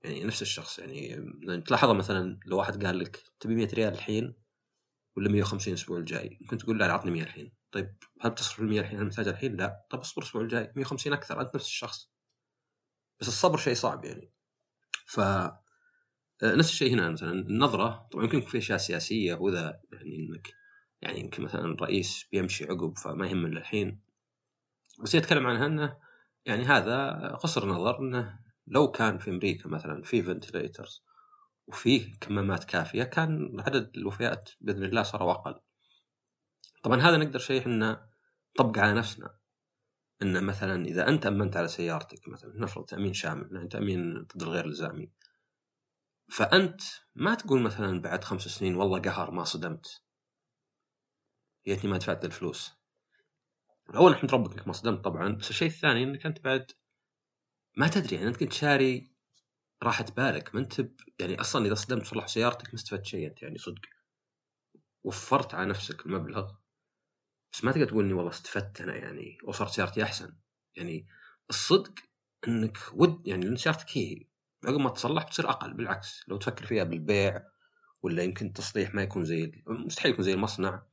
يعني نفس الشخص. يعني تلاحظها مثلا لو واحد قال لك تبي 100 ريال الحين ولا 150 الأسبوع الجاي؟ ممكن تقول لا عطني 100 الحين. طيب هل تصرف ال 100 الحين؟ هل محتاج الحين؟ لا. طيب اصبر الأسبوع الجاي. 150 أكثر. أنت نفس الشخص. بس الصبر شيء صعب يعني. ف آه، نفس الشيء هنا مثلا. النظرة طبعا يمكن في أشياء سياسية وذا يعني إنك يعني يمكن مثلا الرئيس بيمشي عقب فما يهم إلا الحين. بس يتكلم عنها إنه يعني هذا قصر نظر إنه لو كان في أمريكا مثلا في فنتليترز وفيه كمامات كافية كان عدد الوفيات بإذن الله صاروا أقل. طبعا هذا نقدر شيء إحنا نطبق على نفسنا. إن مثلا إذا أنت أمنت على سيارتك مثلا نفرض تأمين شامل يعني تأمين ضد الغير الزامي فأنت ما تقول مثلا بعد خمس سنين والله قهر ما صدمت. يتني ما دفعت الفلوس. اول نحمد ربك إنك ما صدمت طبعا. بس الشيء الثاني إنك أنت بعد ما تدري يعني أنت كنت شاري راحة بالك. ما أنت. يعني أصلا إذا صدمت صلح سيارتك ما استفدت شيء أنت يعني صدق. وفرت على نفسك المبلغ. بس ما تقدر تقول إني والله استفدت أنا يعني وصارت سيارتي أحسن. يعني الصدق إنك ود يعني لأن سيارتك هي عقب ما تصلح بتصير أقل بالعكس لو تفكر فيها بالبيع ولا يمكن التصليح ما يكون زي مستحيل يكون زي المصنع.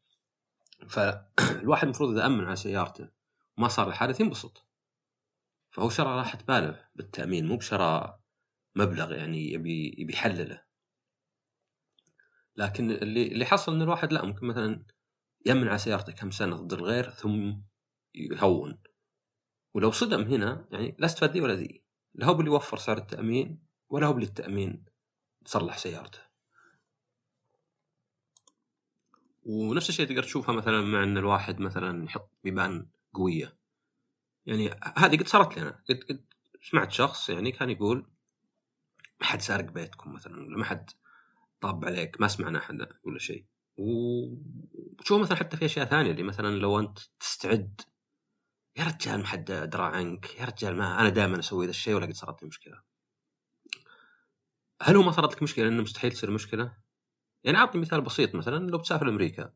فالواحد المفروض إذا أمن على سيارته وما صار الحادث ينبسط. فهو شرى راحة باله بالتأمين مو بشرى مبلغ يعني يبي يبي يحلله. لكن اللي اللي حصل إن الواحد لا ممكن مثلا يمن على سيارته كم سنة ضد الغير ثم يهون. ولو صدم هنا يعني لا استفاد ذي ولا ذي. لا هو اللي يوفر سعر التأمين ولا هو اللي التأمين تصلح سيارته. ونفس الشيء تقدر تشوفها مثلا مع إن الواحد مثلا يحط بيبان قوية. يعني هذه قد صارت لنا. قد, قد سمعت شخص يعني كان يقول ما حد سارق بيتكم مثلا ولا ما حد طاب عليك ما سمعنا أحد ولا شيء. وشوف مثلا حتى في أشياء ثانية اللي مثلا لو أنت تستعد يا رجال ما حد درى عنك يا رجال ما أنا دائما أسوي ذا الشيء ولا قد صارت لي مشكلة. هل هو ما صارت لك مشكلة؟ انه مستحيل تصير مشكلة؟ يعني أعطي مثال بسيط مثلا لو بتسافر أمريكا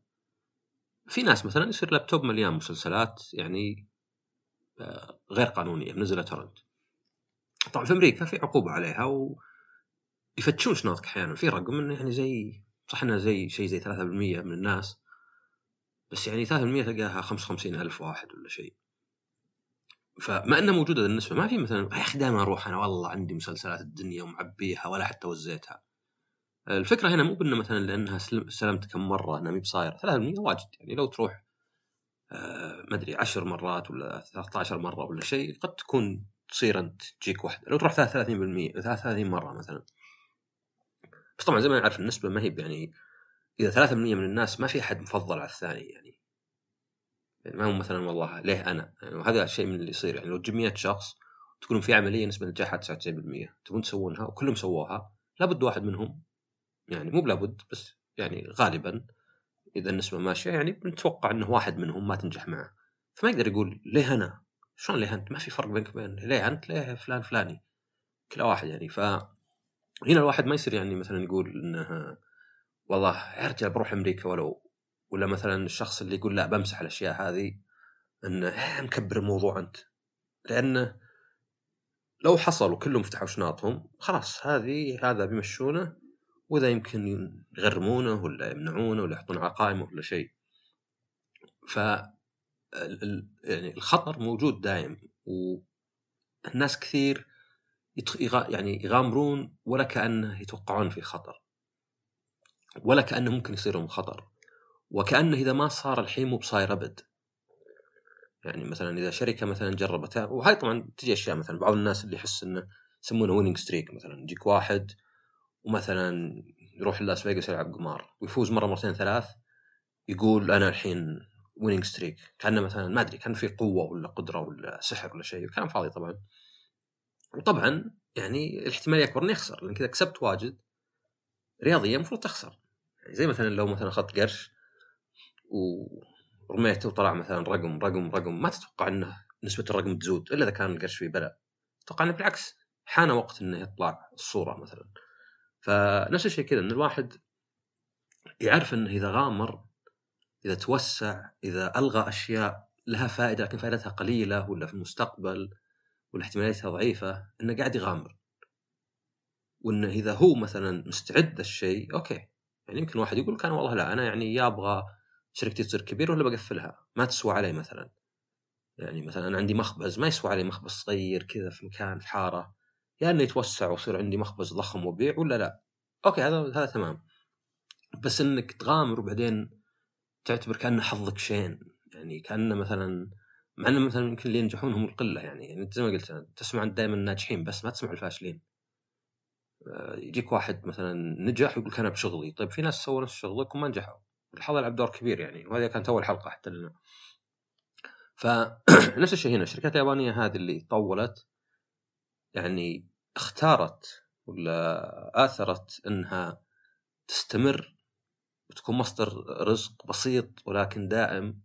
في ناس مثلا يصير لابتوب مليان مسلسلات يعني آه، غير قانونية منزله torrent. طبعا في أمريكا في عقوبة عليها ويفتشون شنطك أحيانا في رقم إنه يعني زي صح انه زي شيء زي 3% من الناس بس يعني 3% تلقاها 55 ألف واحد ولا شيء. فما إنها موجودة النسبة ما في مثلا يا أخي دائما أروح أنا والله عندي مسلسلات الدنيا ومعبيها ولا حتى وزيتها. الفكرة هنا مو بانه مثلا لأنها سلمت كم مرة إنها مي بصايرة. 3% واجد يعني لو تروح آه، ما أدري 10 مرات ولا 13 مرة ولا شيء قد تكون تصير أنت تجيك واحدة. لو تروح 33% 33 مرة مثلا. بس طبعا زي ما نعرف النسبة ما هي يعني إذا 3% من الناس ما في أحد مفضل على الثاني يعني يعني ما هو مثلا والله ليه أنا يعني وهذا الشيء من اللي يصير يعني لو تجيب 100 شخص تكون في عملية نسبة نجاحها 99% تبون تسوونها وكلهم سووها لابد واحد منهم يعني مو بلابد بس يعني غالبا إذا النسبة ماشية يعني بنتوقع إنه واحد منهم ما تنجح معه فما يقدر يقول ليه أنا؟ شلون ليه أنت؟ ما في فرق بينك وبين ليه أنت؟ ليه فلان فلاني؟ كل واحد يعني ف هنا الواحد ما يصير يعني مثلا يقول انه والله يا رجال بروح أمريكا ولو ولا مثلا الشخص اللي يقول لا بمسح الأشياء هذه إنه مكبر الموضوع أنت. لأنه لو حصلوا كلهم فتحوا شناطهم خلاص هذه هذا بيمشونه وإذا يمكن يغرمونه ولا يمنعونه ولا يحطون على قائمه ولا شيء. ف يعني الخطر موجود دائم والناس كثير يعني يغامرون ولا كأنه يتوقعون في خطر. ولا كأنه ممكن يصير لهم خطر. وكأنه إذا ما صار الحين مو بصاير أبد. يعني مثلا إذا شركة مثلا جربتها وهاي طبعا تجي أشياء مثلا بعض الناس اللي يحس إنه يسمونه winning streak مثلا يجيك واحد ومثلا يروح لاس فيغاس يلعب قمار ويفوز مرة مرتين ثلاث يقول أنا الحين ويننج ستريك كأنه مثلا ما أدري كان في قوة ولا قدرة ولا سحر ولا شيء كلام فاضي طبعا. وطبعا يعني الاحتماليه اكبر إنه يخسر لأن كذا كسبت واجد رياضيا المفروض تخسر. يعني زي مثلا لو مثلا اخذت قرش ورميته وطلع مثلا رقم رقم رقم ما تتوقع إنه نسبة الرقم تزود إلا إذا كان القرش فيه بلاء أتوقع إنه بالعكس حان وقت إنه يطلع الصورة مثلا. فنفس الشيء كذا إن الواحد يعرف إنه إذا غامر إذا توسع إذا ألغى أشياء لها فائدة لكن فائدتها قليلة ولا في المستقبل ولا احتماليتها ضعيفة إنه قاعد يغامر. وإنه إذا هو مثلا مستعد للشيء أوكي. يعني يمكن واحد يقول كان والله لا أنا يعني يا أبغى شركتي تصير كبيرة ولا بقفلها؟ ما تسوى علي مثلا. يعني مثلا أنا عندي مخبز ما يسوى علي مخبز صغير كذا في مكان في حارة. يا إنه يتوسع ويصير عندي مخبز ضخم وبيع ولا لا؟ أوكي هذا هذا تمام. بس إنك تغامر وبعدين تعتبر كأنه حظك شين. يعني كأنه مثلا مع إنه مثلا يمكن اللي ينجحون هم القلة يعني, يعني زي ما قلت تسمع دائما الناجحين بس ما تسمع الفاشلين. آه، يجيك واحد مثلا نجح ويقول أنا بشغلي. طيب في ناس سووا نفس شغلك وما نجحوا. الحظ يلعب دور كبير يعني. وهذه كانت اول حلقة حتى لنا. فنفس الشيء هنا. الشركات اليابانية هذه اللي طولت يعني اختارت ولا آثرت إنها تستمر وتكون مصدر رزق بسيط ولكن دائم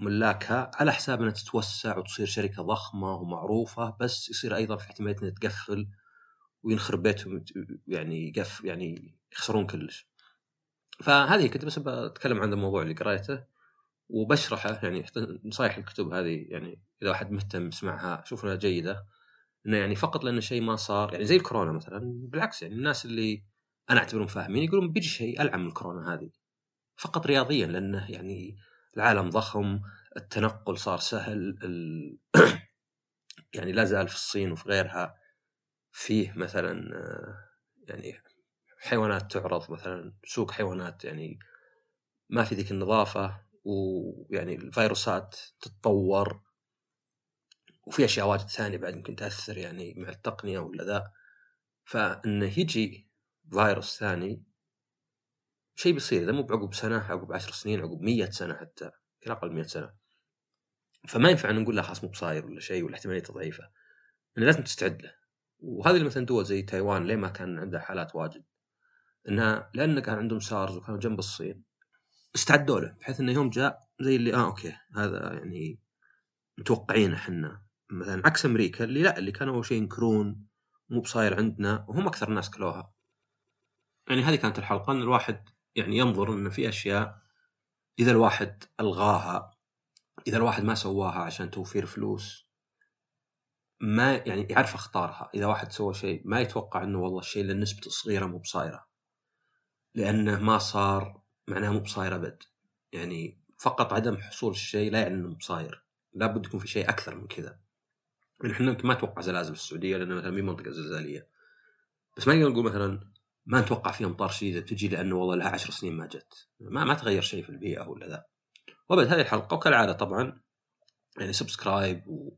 ملاكها على حساب إنها تتوسع وتصير شركة ضخمة ومعروفة بس يصير أيضا في احتمالية إنها تقفل وينخرب بيتهم يعني يقف يعني يخسرون كلش. فهذه كنت بس بتكلم عن الموضوع اللي قريته وبشرحه يعني نصايح الكتب هذه يعني إذا واحد مهتم يسمعها شوف إنها جيدة إنه يعني فقط لأن شيء ما صار يعني زي الكورونا مثلا بالعكس يعني الناس اللي أنا أعتبرهم فاهمين يقولون بيجي شيء ألعن من الكورونا هذه فقط رياضيا لأنه يعني العالم ضخم التنقل صار سهل ال... يعني لا زال في الصين وفي غيرها فيه مثلا يعني حيوانات تعرض مثلا سوق حيوانات يعني ما في ذيك النظافة ويعني الفيروسات تتطور وفي أشياء واجد ثانية بعد يمكن تأثر يعني مع التقنية ولا ذا. فإنه يجي فيروس ثاني شيء بيصير إذا مو بعقب سنة عقب عشر سنين عقب مية سنة حتى يمكن أقل 100 سنة. فما ينفع نقول لا خلاص مو بصاير ولا شيء ولا احتماليته ضعيفه انه لازم تستعد له. وهذه مثلا دول زي تايوان ليه ما كان عندها حالات واجد؟ إنها لأن كان عندهم سارز وكانوا جنب الصين استعدوا له بحيث إنه يوم جاء زي اللي آه okay هذا يعني متوقعينه إحنا. مثلا عكس أمريكا اللي لا اللي كانوا أول شيء ينكرون مو بصاير عندنا وهم أكثر الناس كلوها. يعني هذه كانت الحلقة إن الواحد يعني ينظر ان في أشياء إذا الواحد ألغاها إذا الواحد ما سواها عشان توفير فلوس ما يعني يعرف أخطارها. إذا واحد سوى شيء ما يتوقع إنه والله الشيء اللي نسبته صغيره مو بصايرة. لأنه ما صار معناه مو بصاير أبد. يعني فقط عدم حصول الشيء لا يعني إنه بصاير لابد يكون في شيء أكثر من كذا. يعني إحنا ما نتوقع زلازل في السعودية لأن مثلا مي منطقة زلزالية. بس ما نقدر نقول مثلا ما نتوقع فيها امطار شديده تجي لأنه والله لها عشر سنين ما جت. ما ما تغير شيء في البيئة ولا ذا وبعد هذه الحلقة وكالعادة طبعا يعني سبسكرايب و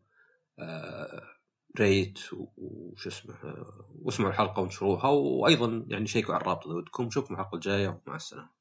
آه ريت وش اسمه آه، واسمعوا الحلقة وانشروها وأيضا يعني شيكوا على الرابط إذا ودكم. نشوفكم الحلقة الجاية. ومع السلامة.